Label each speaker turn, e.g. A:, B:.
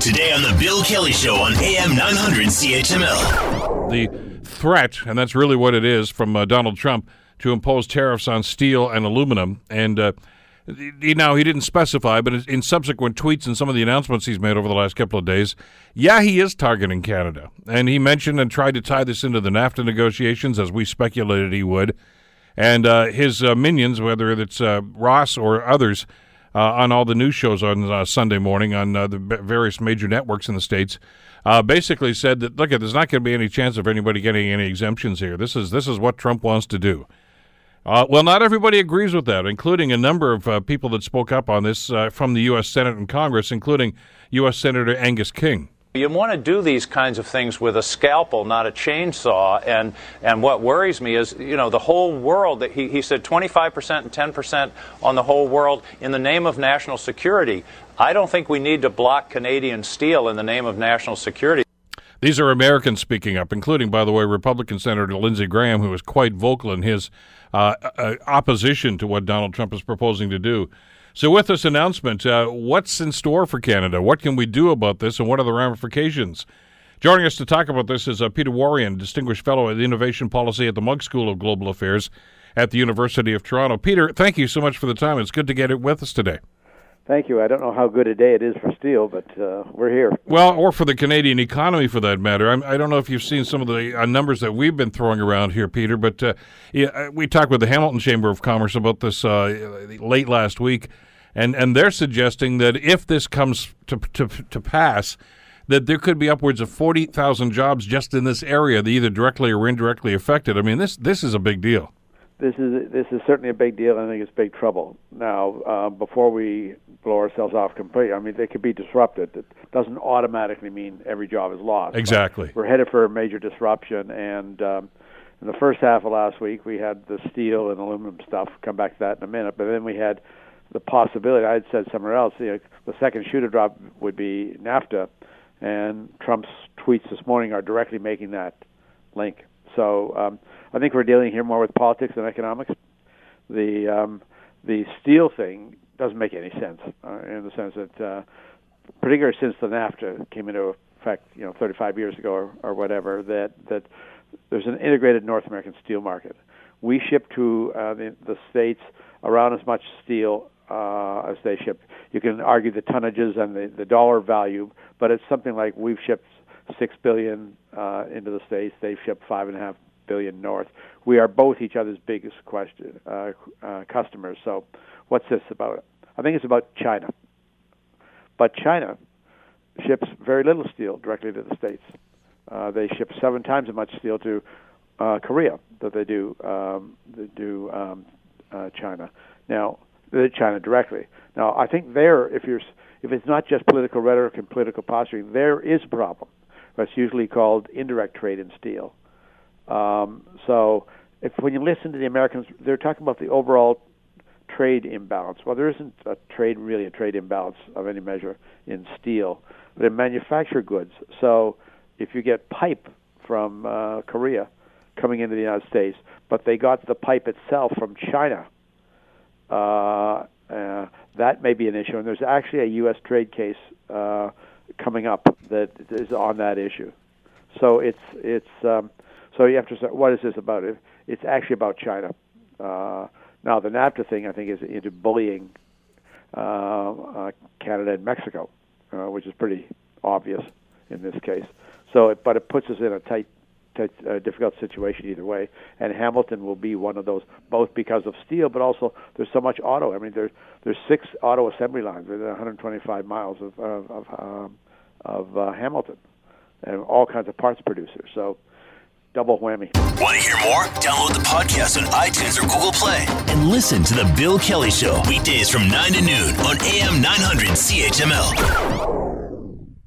A: Today on The Bill Kelly Show on AM 900 CHML.
B: The threat, and that's really what it is, from uh, Donald Trump to impose tariffs on steel and aluminum. And uh, he, now he didn't specify, but in subsequent tweets and some of the announcements he's made over the last couple of days, yeah, he is targeting Canada. And he mentioned and tried to tie this into the NAFTA negotiations, as we speculated he would. And uh, his uh, minions, whether it's uh, Ross or others, on all the news shows on uh, Sunday morning on uh, the various major networks in the states, basically said that look, there's not going to be any chance of anybody getting any exemptions here. This is this is what Trump wants to do. Uh, well, not everybody agrees with that, including a number of uh, people that spoke up on this uh, from the U.S. Senate and Congress, including U.S. Senator Angus King.
C: You want to do these kinds of things with a scalpel, not a chainsaw. And, and what worries me is, you know, the whole world, that he, he said 25% and 10% on the whole world in the name of national security. I don't think we need to block Canadian steel in the name of national security.
B: These are Americans speaking up, including, by the way, Republican Senator Lindsey Graham, who was quite vocal in his uh, uh, opposition to what Donald Trump is proposing to do. So, with this announcement, uh, what's in store for Canada? What can we do about this, and what are the ramifications? Joining us to talk about this is uh, Peter Warrian, Distinguished Fellow at Innovation Policy at the Munk School of Global Affairs at the University of Toronto. Peter, thank you so much for the time. It's good to get it with us today.
D: Thank you. I don't know how good a day it is for steel, but uh, we're here.
B: Well, or for the Canadian economy, for that matter. I'm, I do not know if you've seen some of the uh, numbers that we've been throwing around here, Peter. But uh, yeah, uh, we talked with the Hamilton Chamber of Commerce about this uh, late last week, and and they're suggesting that if this comes to to, to pass, that there could be upwards of forty thousand jobs just in this area, that either directly or indirectly affected. I mean, this this is a big deal
D: this is this is certainly a big deal. I think it's big trouble. Now, uh, before we blow ourselves off completely, I mean, they could be disrupted. It doesn't automatically mean every job is lost.
B: Exactly.
D: We're headed for a major disruption, and um, in the first half of last week, we had the steel and aluminum stuff. Come back to that in a minute, but then we had the possibility. I had said somewhere else. You know, the second shoe to drop would be NAFTA, and Trump's tweets this morning are directly making that link. So. Um, I think we're dealing here more with politics than economics. The um, the steel thing doesn't make any sense uh, in the sense that, uh, particularly since the NAFTA came into effect, you know, 35 years ago or, or whatever, that that there's an integrated North American steel market. We ship to uh, the, the states around as much steel uh, as they ship. You can argue the tonnages and the, the dollar value, but it's something like we've shipped six billion uh, into the states. They've shipped five and a half billion north. We are both each other's biggest question uh, uh, customers. So, what's this about? I think it's about China. But China ships very little steel directly to the states. Uh, they ship seven times as much steel to uh, Korea that they do um, they do um, uh, China. Now, China directly. Now, I think there, if you're if it's not just political rhetoric and political posturing, there is a problem. That's usually called indirect trade in steel. Um, so if when you listen to the Americans, they're talking about the overall trade imbalance. Well, there isn't a trade really a trade imbalance of any measure in steel, but in manufactured goods. So if you get pipe from uh, Korea coming into the United States, but they got the pipe itself from China, uh, uh, that may be an issue. And there's actually a U.S. trade case uh, coming up that is on that issue. So it's it's um, so you have to say, what is this about? It, it's actually about China. Uh, now, the NAFTA thing, I think, is into bullying uh, uh, Canada and Mexico, uh, which is pretty obvious in this case. So, it, but it puts us in a tight, tight uh, difficult situation either way. And Hamilton will be one of those, both because of steel, but also there's so much auto. I mean, there's there's six auto assembly lines within 125 miles of of of, um, of uh, Hamilton, and all kinds of parts producers. So double whammy.
A: Want to hear more? Download the podcast on iTunes or Google Play and listen to The Bill Kelly Show weekdays from 9 to noon on AM 900 CHML.